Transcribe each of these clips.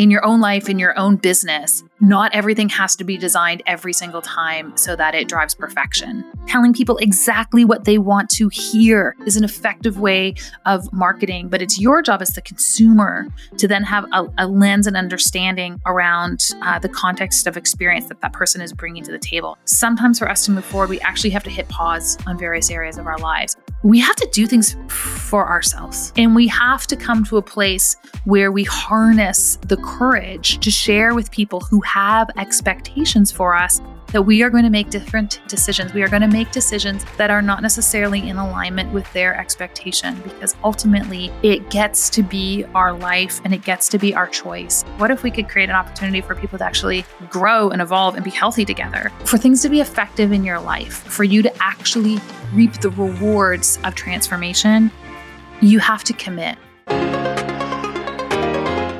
in your own life, in your own business, not everything has to be designed every single time so that it drives perfection. Telling people exactly what they want to hear is an effective way of marketing, but it's your job as the consumer to then have a, a lens and understanding around uh, the context of experience that that person is bringing to the table. Sometimes for us to move forward, we actually have to hit pause on various areas of our lives. We have to do things for ourselves, and we have to come to a place where we harness the courage to share with people who have expectations for us that we are going to make different decisions. We are going to make decisions that are not necessarily in alignment with their expectation because ultimately it gets to be our life and it gets to be our choice. What if we could create an opportunity for people to actually grow and evolve and be healthy together? For things to be effective in your life, for you to actually reap the rewards of transformation, you have to commit.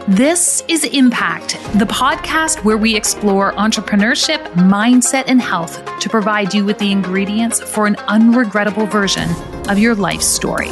This is Impact, the podcast where we explore entrepreneurship, mindset, and health to provide you with the ingredients for an unregrettable version of your life story.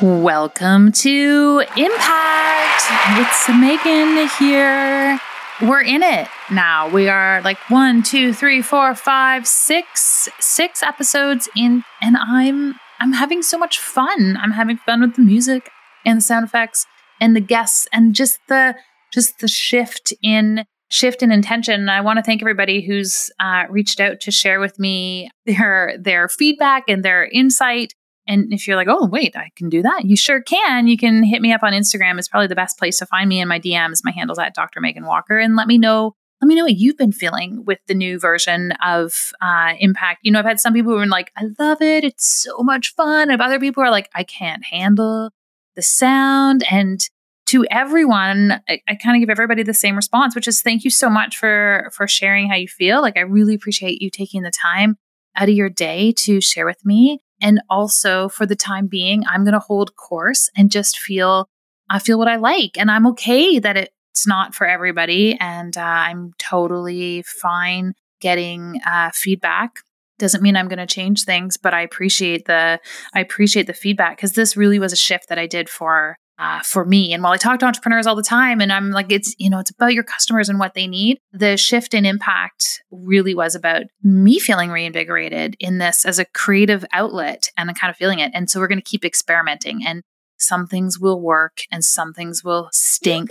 Welcome to Impact. It's Meghan here. We're in it now. We are like one, two, three, four, five, six, six episodes in, and I'm I'm having so much fun. I'm having fun with the music and the sound effects and the guests and just the just the shift in shift in intention. And I want to thank everybody who's uh, reached out to share with me their their feedback and their insight. And if you're like, oh wait, I can do that, you sure can. You can hit me up on Instagram. It's probably the best place to find me in my DMs. My handle's at Dr. Meghan Walker, and let me know. Let me know what you've been feeling with the new version of uh, Impact. You know, I've had some people who are like, I love it. It's so much fun. And other people are like, I can't handle the sound. And to everyone, I, I kind of give everybody the same response, which is thank you so much for for sharing how you feel. Like I really appreciate you taking the time out of your day to share with me. And also for the time being, I'm going to hold course and just feel I feel what I like, and I'm okay that it's not for everybody, and uh, I'm totally fine getting uh, feedback. Doesn't mean I'm going to change things, but I appreciate the I appreciate the feedback because this really was a shift that I did for uh, for me. And while I talk to entrepreneurs all the time, and I'm like, it's you know, it's about your customers and what they need. The shift in impact really was about me feeling reinvigorated in this as a creative outlet, and I'm kind of feeling it. And so we're going to keep experimenting and some things will work and some things will stink.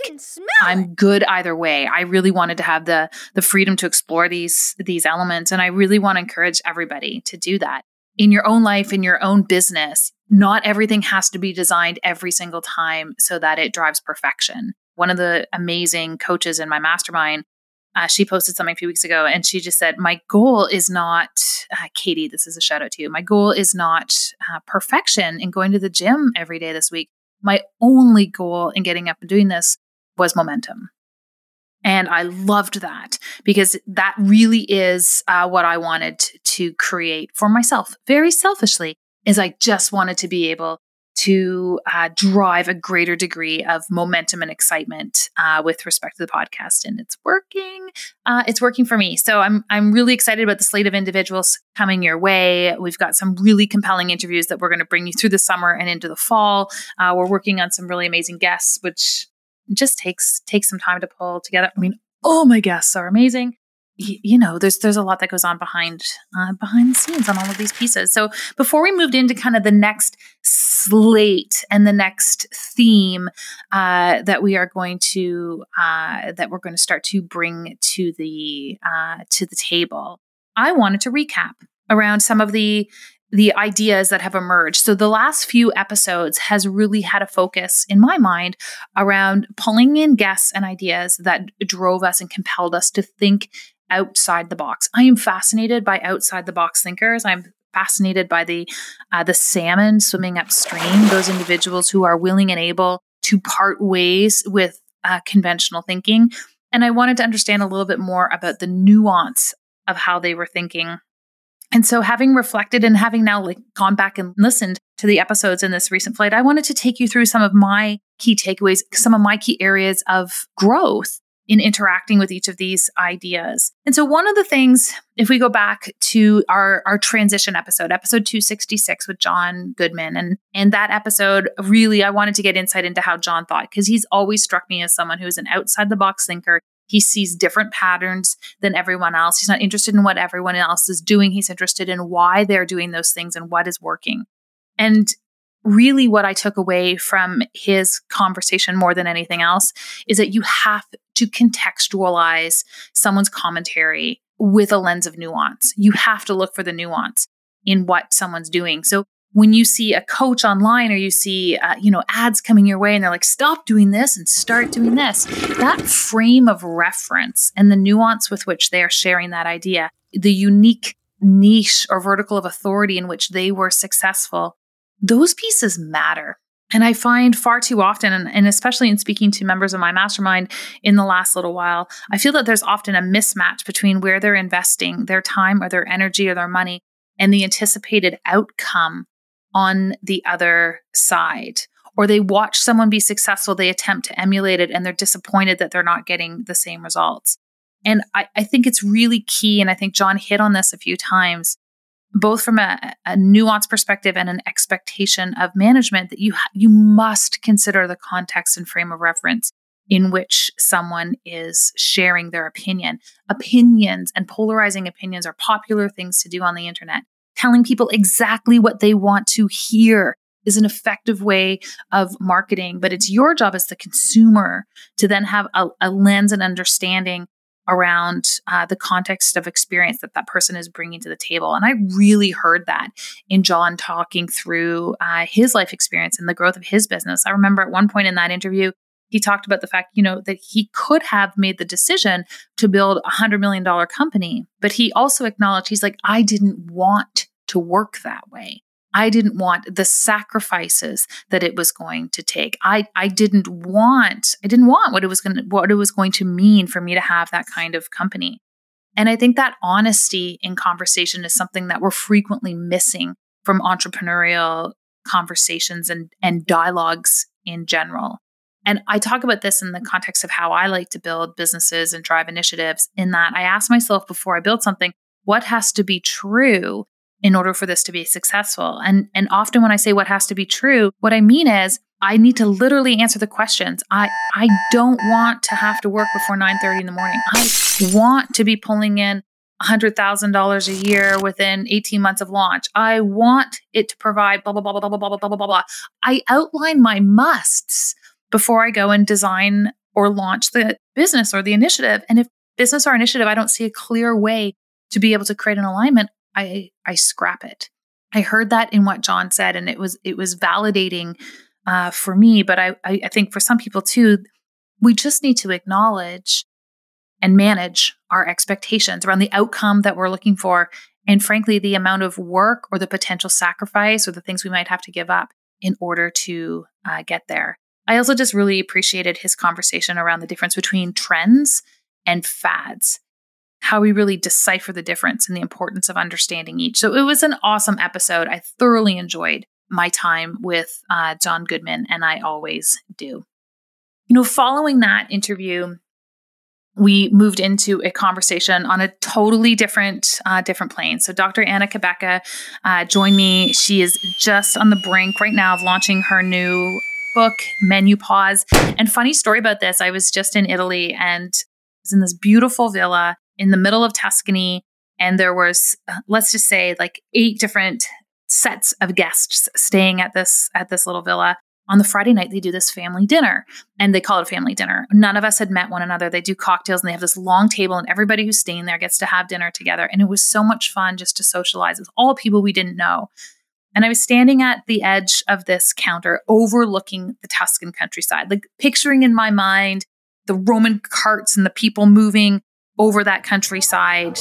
I'm good either way. I really wanted to have the the freedom to explore these these elements and I really want to encourage everybody to do that. In your own life, in your own business, not everything has to be designed every single time so that it drives perfection. One of the amazing coaches in my mastermind uh, she posted something a few weeks ago and she just said, My goal is not, uh, Katie, this is a shout out to you. My goal is not uh, perfection in going to the gym every day this week. My only goal in getting up and doing this was momentum. And I loved that because that really is uh, what I wanted to create for myself, very selfishly, is I just wanted to be able to uh, drive a greater degree of momentum and excitement uh, with respect to the podcast, and it's working. Uh, it's working for me, so I'm I'm really excited about the slate of individuals coming your way. We've got some really compelling interviews that we're going to bring you through the summer and into the fall. Uh, we're working on some really amazing guests, which just takes takes some time to pull together. I mean, all my guests are amazing you know there's there's a lot that goes on behind uh, behind the scenes on all of these pieces so before we moved into kind of the next slate and the next theme uh, that we are going to uh, that we're going to start to bring to the uh, to the table i wanted to recap around some of the the ideas that have emerged. So the last few episodes has really had a focus in my mind around pulling in guests and ideas that drove us and compelled us to think outside the box. I am fascinated by outside the box thinkers. I'm fascinated by the uh, the salmon swimming upstream. Those individuals who are willing and able to part ways with uh, conventional thinking. And I wanted to understand a little bit more about the nuance of how they were thinking. And so, having reflected and having now like gone back and listened to the episodes in this recent flight, I wanted to take you through some of my key takeaways, some of my key areas of growth in interacting with each of these ideas. And so one of the things, if we go back to our, our transition episode, episode 266 with Jon Goodman, and, and that episode really, I wanted to get insight into how Jon thought, because he's always struck me as someone who's an outside the box thinker. He sees different patterns than everyone else. He's not interested in what everyone else is doing. He's interested in why they're doing those things and what is working. And really what I took away from his conversation more than anything else is that you have to contextualize someone's commentary with a lens of nuance. You have to look for the nuance in what someone's doing. So when you see a coach online or you see uh, you know ads coming your way and they're like stop doing this and start doing this that frame of reference and the nuance with which they are sharing that idea the unique niche or vertical of authority in which they were successful those pieces matter. And I find far too often, and, and, especially in speaking to members of my mastermind in the last little while, I feel that there's often a mismatch between where they're investing their time or their energy or their money and the anticipated outcome on the other side. Or they watch someone be successful, they attempt to emulate it, and they're disappointed that they're not getting the same results. And I, I think it's really key, and I think Jon hit on this a few times both from a, a nuanced perspective and an expectation of management that you you must consider the context and frame of reference in which someone is sharing their opinion. Opinions and polarizing opinions are popular things to do on the internet. Telling people exactly what they want to hear is an effective way of marketing, but it's your job as the consumer to then have a, a lens and understanding around uh, the context of experience that that person is bringing to the table. And I really heard that in Jon talking through uh, his life experience and the growth of his business. I remember at one point in that interview, he talked about the fact, you know, that he could have made the decision to build a hundred million dollar company, but he also acknowledged he's like, I didn't want to work that way. I didn't want the sacrifices that it was going to take. I, I didn't want, I didn't want what it was going to, what it was going to mean for me to have that kind of company. And I think that honesty in conversation is something that we're frequently missing from entrepreneurial conversations and, and dialogues in general. And I talk about this in the context of how I like to build businesses and drive initiatives, in that I ask myself before I build something, what has to be true in order for this to be successful. And and often when I say what has to be true, what I mean is I need to literally answer the questions. I I don't want to have to work before 9:30 in the morning. I want to be pulling in $100,000 a year within 18 months of launch. I want it to provide blah blah blah blah blah blah blah blah blah blah. I outline my musts before I go and design or launch the business or the initiative. And if business or initiative I don't see a clear way to be able to create an alignment, I I scrap it. I heard that in what Jon said, and it was it was validating uh, for me. But I, I think for some people too, we just need to acknowledge and manage our expectations around the outcome that we're looking for, and frankly, the amount of work or the potential sacrifice or the things we might have to give up in order to uh, get there. I also just really appreciated his conversation around the difference between trends and fads how we really decipher the difference and the importance of understanding each. So it was an awesome episode. I thoroughly enjoyed my time with uh, Jon Goodman, and I always do. You know, following that interview, we moved into a conversation on a totally different uh, different plane. So Dr. Anna Cabeca uh, joined me. She is just on the brink right now of launching her new book, Menupause. And funny story about this, I was just in Italy and was in this beautiful villa in the middle of Tuscany. And there was, let's just say, like eight different sets of guests staying at this at this little villa. On the Friday night, they do this family dinner and they call it a family dinner. None of us had met one another. They do cocktails and they have this long table, and everybody who's staying there gets to have dinner together. And it was so much fun just to socialize with all people we didn't know. And I was standing at the edge of this counter overlooking the Tuscan countryside, like picturing in my mind the Roman carts and the people moving over that countryside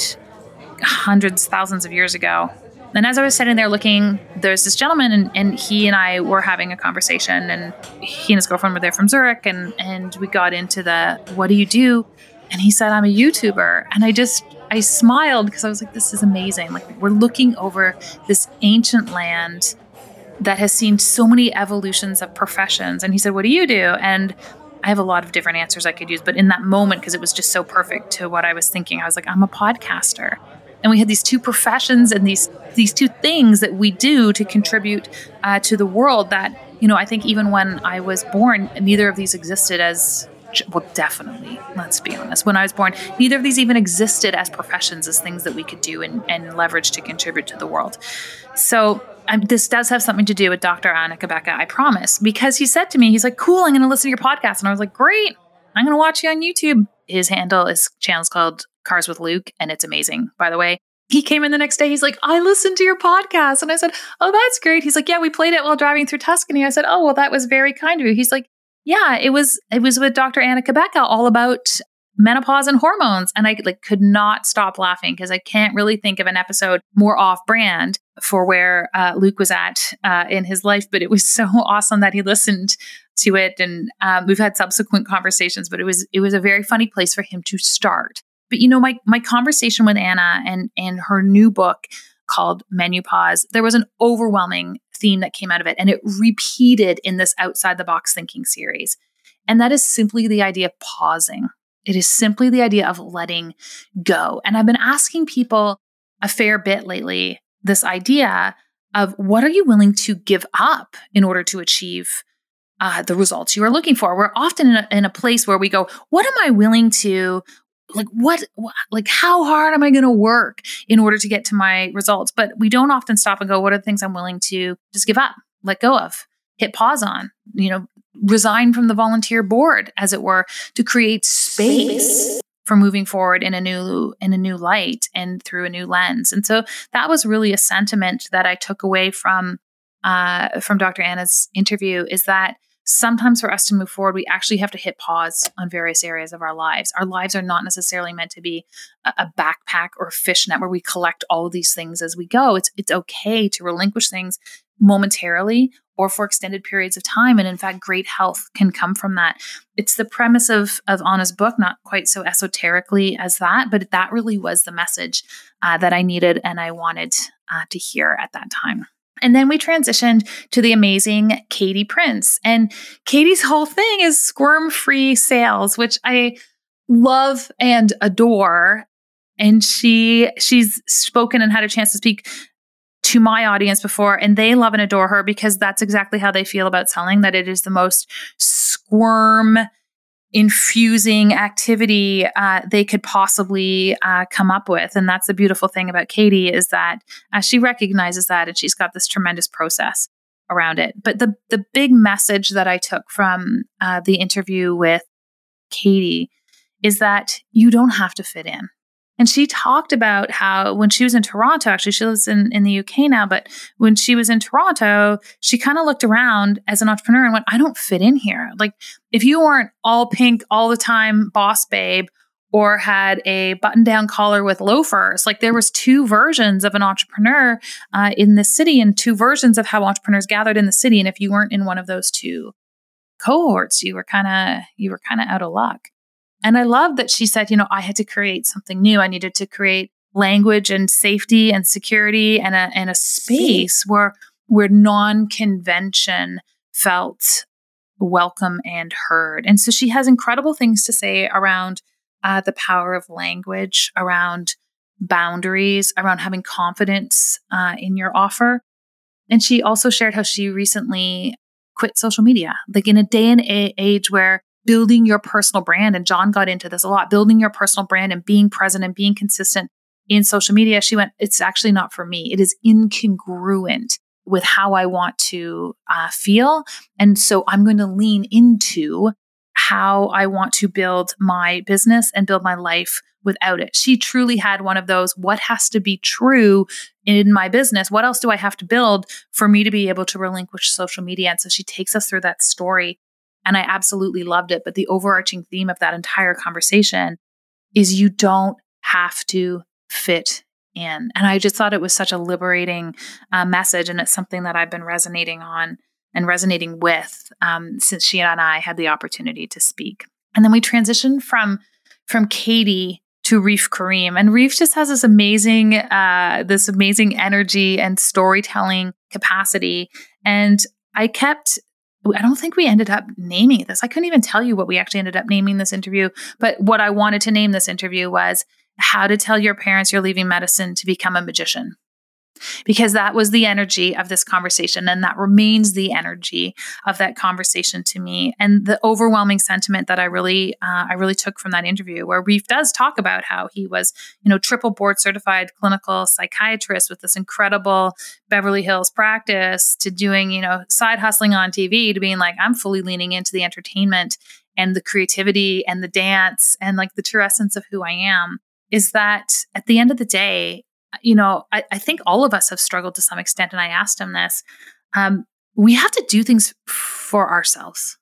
hundreds, thousands of years ago. And as I was sitting there looking, there's this gentleman, and, and he and I were having a conversation, and he and his girlfriend were there from Zurich, and and we got into the what do you do? And he said, I'm a YouTuber. And I just I smiled because I was like, this is amazing. Like we're looking over this ancient land that has seen so many evolutions of professions. And he said, What do you do? And I have a lot of different answers I could use, but in that moment, because it was just so perfect to what I was thinking, I was like, I'm a podcaster. And we had these two professions and these these two things that we do to contribute uh, to the world. That you know, I think even when I was born, neither of these existed as well, definitely. Let's be honest. When I was born, neither of these even existed as professions, as things that we could do and, and leverage to contribute to the world. So um, this does have something to do with Dr. Anna Cabeca, I promise, because he said to me, he's like, cool, I'm going to listen to your podcast. And I was like, great, I'm going to watch you on YouTube. His handle, his channel's called Cars with Luke, and it's amazing, by the way. He came in the next day. He's like, I listened to your podcast. And I said, Oh, that's great. He's like, Yeah, we played it while driving through Tuscany. I said, Oh, well, that was very kind of you. He's like, Yeah, it was it was with Dr. Anna Cabeca all about menopause and hormones and i like could not stop laughing because i can't really think of an episode more off brand for where uh, luke was at uh, in his life but it was so awesome that he listened to it and um, we've had subsequent conversations but it was it was a very funny place for him to start but you know my my conversation with anna and and her new book called Menupause there was an overwhelming theme that came out of it and it repeated in this outside the box thinking series and that is simply the idea of pausing it is simply the idea of letting go. And I've been asking people a fair bit lately this idea of what are you willing to give up in order to achieve uh, the results you are looking for? We're often in a, in a place where we go, what am I willing to like what like how hard am i going to work in order to get to my results but we don't often stop and go what are the things i'm willing to just give up let go of hit pause on you know resign from the volunteer board, as it were, to create space for moving forward in a new in a new light and through a new lens. And so that was really a sentiment that I took away from uh, from Dr. Anna's interview is that sometimes for us to move forward, we actually have to hit pause on various areas of our lives. Our lives are not necessarily meant to be a, backpack or a fishnet where we collect all these things as we go. It's it's okay to relinquish things momentarily or for extended periods of time. And in fact, great health can come from that. It's the premise of, of Anna's book, not quite so esoterically as that, but that really was the message uh, that I needed and I wanted uh, to hear at that time. And then we transitioned to the amazing Katie Prince. And Katie's whole thing is squirm free sales, which I love and adore and she she's spoken and had a chance to speak to my audience before and they love and adore her because that's exactly how they feel about selling that it is the most squirm infusing activity uh, they could possibly uh, come up with. And that's the beautiful thing about katie is that uh, she recognizes that and she's got this tremendous process around it. But the the big message that i took from uh, the interview with katie is that you don't have to fit in and she talked about how when she was in Toronto, actually, she lives in, in the UK now, but when she was in Toronto, she kind of looked around as an entrepreneur and went, I don't fit in here. Like, if you weren't all pink all the time, boss babe, or had a button down collar with loafers, like there was two versions of an entrepreneur uh, in the city and two versions of how entrepreneurs gathered in the city. And if you weren't in one of those two cohorts, you were kind of, you were kind of out of luck. And I love that she said, you know, I had to create something new. I needed to create language and safety and security and a, and a space where, where non-convention felt welcome and heard. And so she has incredible things to say around uh, the power of language, around boundaries, around having confidence uh, in your offer. And she also shared how she recently quit social media, like in a day and a- age where building your personal brand. And Jon got into this a lot building your personal brand and being present and being consistent in social media. She went, It's actually not for me. It is incongruent with how I want to uh, feel. And so I'm going to lean into how I want to build my business and build my life without it. She truly had one of those what has to be true in my business? What else do I have to build for me to be able to relinquish social media? And so she takes us through that story and I absolutely loved it. But the overarching theme of that entire conversation is you don't have to fit in. And I just thought it was such a liberating uh, message. And it's something that I've been resonating on and resonating with um, since she and I had the opportunity to speak. And then we transitioned from from Katie to Reef Karim. And Reef just has this amazing, uh, this amazing energy and storytelling capacity. And I kept I don't think we ended up naming this. I couldn't even tell you what we actually ended up naming this interview. But what I wanted to name this interview was How to Tell Your Parents You're Leaving Medicine to Become a Magician because that was the energy of this conversation and that remains the energy of that conversation to me. And the overwhelming sentiment that i really uh, i really took from that interview where reef does talk about how he was you know triple board certified clinical psychiatrist with this incredible beverly hills practice to doing you know side hustling on tv to being like i'm fully leaning into the entertainment and the creativity and the dance and like the true essence of who i am is that at the end of the day you know, I, I, think all of us have struggled to some extent. And I asked him this. Um, we have to do things for ourselves.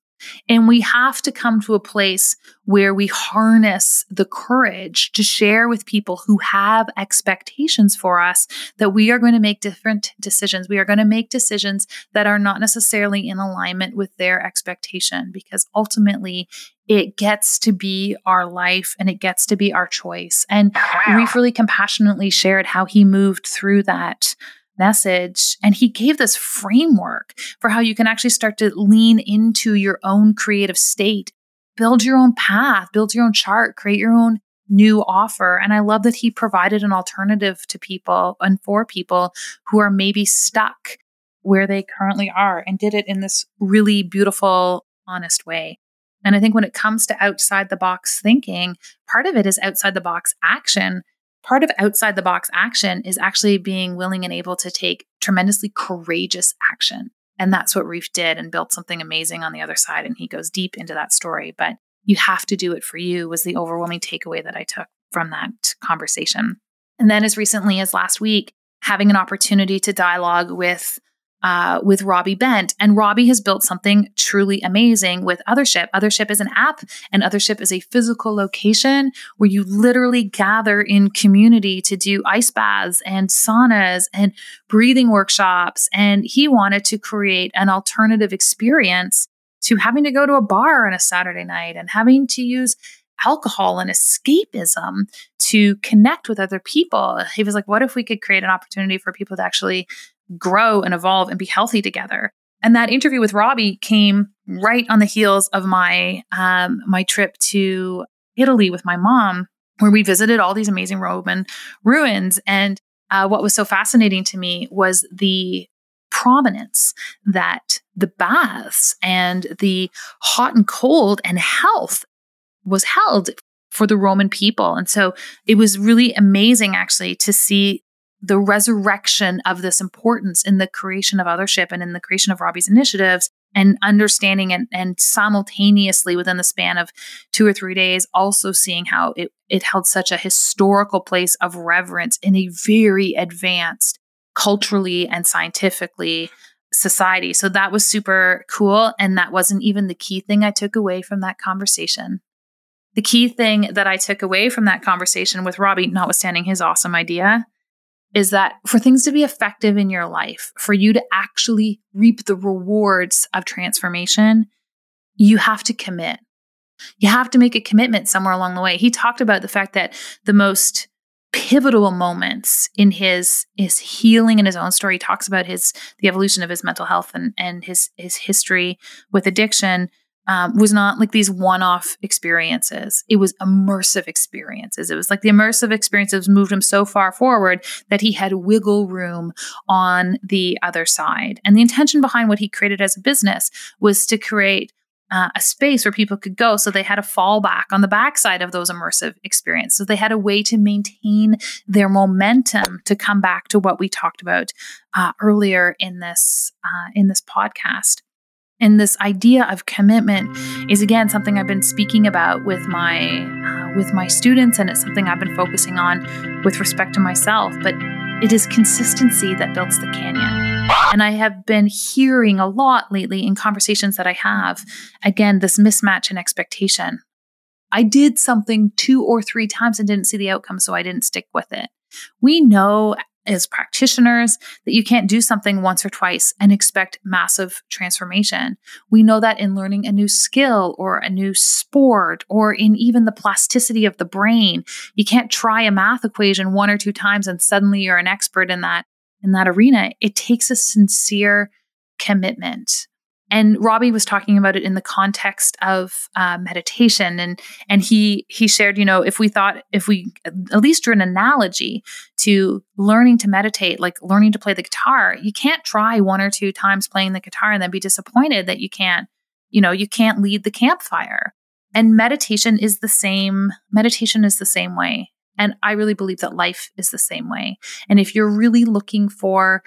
And we have to come to a place where we harness the courage to share with people who have expectations for us that we are going to make different decisions. We are going to make decisions that are not necessarily in alignment with their expectation because ultimately it gets to be our life and it gets to be our choice. And Reef really compassionately shared how he moved through that message. And he gave this framework for how you can actually start to lean into your own creative state, build your own path, build your own chart, create your own new offer. And I love that he provided an alternative to people and for people who are maybe stuck where they currently are and did it in this really beautiful, honest way. And I think when it comes to outside the box thinking, part of it is outside the box action part of outside the box action is actually being willing and able to take tremendously courageous action. And that's what Reef did and built something amazing on the other side. And he goes deep into that story. But you have to do it for you, was the overwhelming takeaway that I took from that conversation. And then, as recently as last week, having an opportunity to dialogue with uh, with Robbie Bent. And Robbie has built something truly amazing with Othership. Othership is an app, and Othership is a physical location where you literally gather in community to do ice baths and saunas and breathing workshops. And he wanted to create an alternative experience to having to go to a bar on a Saturday night and having to use alcohol and escapism to connect with other people. He was like, what if we could create an opportunity for people to actually grow and evolve and be healthy together. And that interview with Robbie came right on the heels of my um, my trip to Italy with my mom, where we visited all these amazing Roman ruins. And uh, what was so fascinating to me was the prominence that the baths and the hot and cold and health was held for the Roman people. And so it was really amazing actually to see the resurrection of this importance in the creation of Othership and in the creation of Robbie's initiatives and understanding and, and simultaneously within the span of two or three days, also seeing how it, it held such a historical place of reverence in a very advanced culturally and scientifically society. So that was super cool. And that wasn't even the key thing I took away from that conversation. The key thing that I took away from that conversation with Robbie, notwithstanding his awesome idea, is that for things to be effective in your life, for you to actually reap the rewards of transformation, you have to commit. You have to make a commitment somewhere along the way. He talked about the fact that the most pivotal moments in his his healing in his own story he talks about his the evolution of his mental health and and his his history with addiction um, was not like these one-off experiences. It was immersive experiences. It was like the immersive experiences moved him so far forward that he had wiggle room on the other side. And the intention behind what he created as a business was to create uh, a space where people could go so they had a fallback on the backside of those immersive experiences. So they had a way to maintain their momentum to come back to what we talked about uh, earlier in this uh, in this podcast. And this idea of commitment is again something I've been speaking about with my uh, with my students, and it's something I've been focusing on with respect to myself. But it is consistency that builds the canyon. And I have been hearing a lot lately in conversations that I have, again, this mismatch in expectation. I did something two or three times and didn't see the outcome, so I didn't stick with it. We know as practitioners that you can't do something once or twice and expect massive transformation. We know that in learning a new skill or a new sport or in even the plasticity of the brain. You can't try a math equation one or two times and suddenly you're an expert in that in that arena. It takes a sincere commitment. And Robbie was talking about it in the context of uh, meditation, and and he he shared, you know, if we thought if we at least drew an analogy to learning to meditate, like learning to play the guitar, you can't try one or two times playing the guitar and then be disappointed that you can't, you know, you can't lead the campfire. And meditation is the same. Meditation is the same way. And I really believe that life is the same way. And if you're really looking for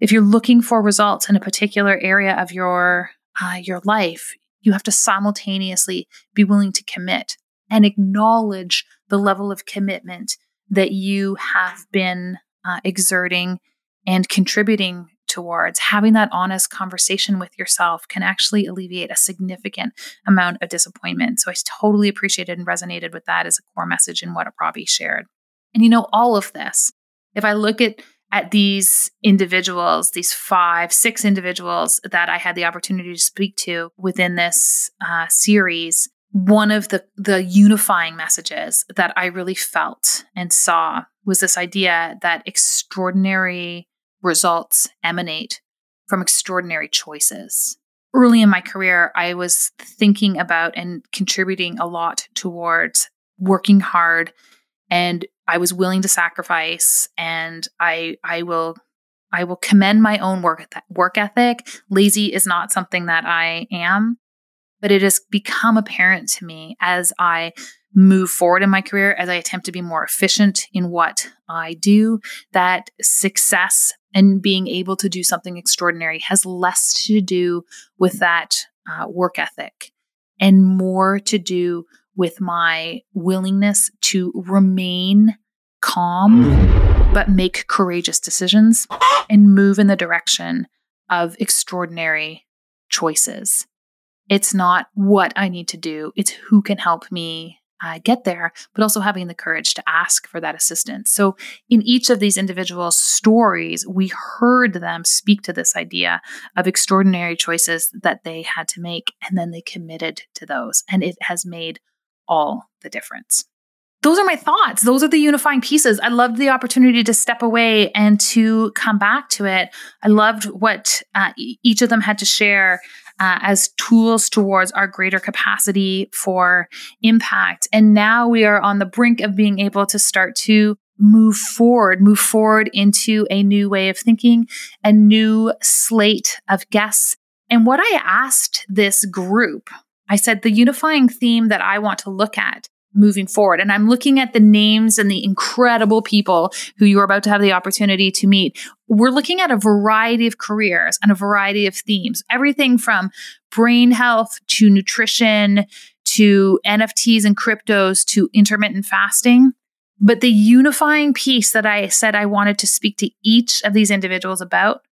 if you're looking for results in a particular area of your uh, your life, you have to simultaneously be willing to commit and acknowledge the level of commitment that you have been uh, exerting and contributing towards. Having that honest conversation with yourself can actually alleviate a significant amount of disappointment. So I totally appreciated and resonated with that as a core message in what Robbie shared. And you know, all of this, if I look at at these individuals, these five, six individuals that I had the opportunity to speak to within this uh, series, one of the the unifying messages that I really felt and saw was this idea that extraordinary results emanate from extraordinary choices. Early in my career, I was thinking about and contributing a lot towards working hard and I was willing to sacrifice and I I will I will commend my own work work ethic. Lazy is not something that I am, but it has become apparent to me as I move forward in my career, as I attempt to be more efficient in what I do, that success and being able to do something extraordinary has less to do with that uh, work ethic and more to do with my willingness to remain calm, mm. but make courageous decisions and move in the direction of extraordinary choices. It's not what I need to do, it's who can help me uh, get there, but also having the courage to ask for that assistance. So, in each of these individual stories, we heard them speak to this idea of extraordinary choices that they had to make, and then they committed to those. And it has made all the difference. Those are my thoughts. Those are the unifying pieces. I loved the opportunity to step away and to come back to it. I loved what uh, each of them had to share uh, as tools towards our greater capacity for impact. And now we are on the brink of being able to start to move forward, move forward into a new way of thinking, a new slate of guests. And what I asked this group I said the unifying theme that I want to look at moving forward. And I'm looking at the names and the incredible people who you're about to have the opportunity to meet. We're looking at a variety of careers and a variety of themes, everything from brain health to nutrition to NFTs and cryptos to intermittent fasting. But the unifying piece that I said I wanted to speak to each of these individuals about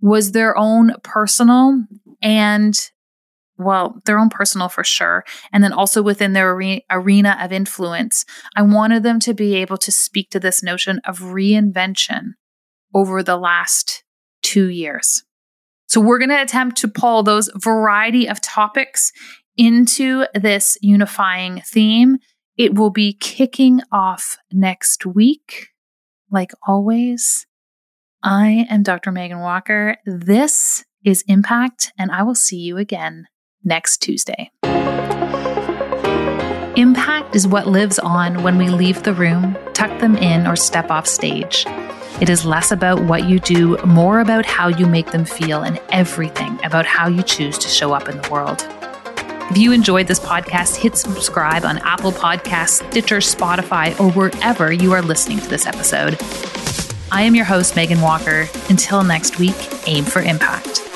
was their own personal and well, their own personal for sure, and then also within their are- arena of influence. I wanted them to be able to speak to this notion of reinvention over the last two years. So, we're going to attempt to pull those variety of topics into this unifying theme. It will be kicking off next week. Like always, I am Dr. Meghan Walker. This is Impact, and I will see you again next Tuesday. Impact is what lives on when we leave the room, tuck them in, or step off stage. It is less about what you do, more about how you make them feel, and everything about how you choose to show up in the world. If you enjoyed this podcast, hit subscribe on Apple Podcasts, Stitcher, Spotify, or wherever you are listening to this episode. I am your host, Meghan Walker. Until next week, aim for impact.